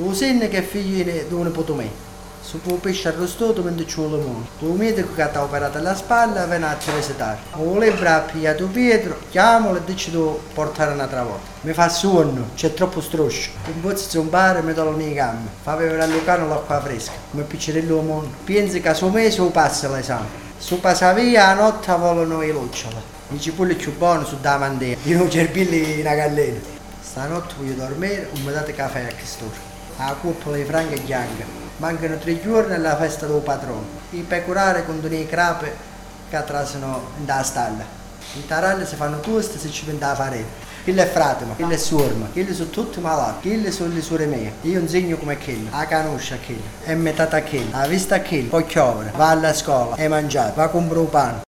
Lo senno che è figlio di un mio. Su un pesce arrostato mentre ci vuole limone. Lo medico che ha operato alla spalla viene a visitare. Lo libro ha pigliato Pietro, chiamalo e dice di portare un'altra volta. Mi fa sonno, c'è troppo stroscio. Un po' di zombare mi tolgo le gambe. Fa bere a Lucano l'acqua fresca, come piccerello mondo. Pensi che a suo mese passa l'esame. Su passa via, a notte volano i luccioli. I cipulli più buoni su da mandia. Io non cerbilli una gallina. Stanotte voglio dormire, un mi date caffè a quest'ora. La coppola di franca e bianca. Mancano tre giorni alla festa del patrono. I pecorari con i crepe che trasano da stalla. I taralli si fanno questo se ci vende la farina. Quello è fratemo, quello è suorma, quelli sono tutti malati, quelli sono le suore mie. Io insegno come quello, a quello, è metà a quello, la vista a quello, poi chiovere, va alla scuola, è mangiato, va a comprare un pane.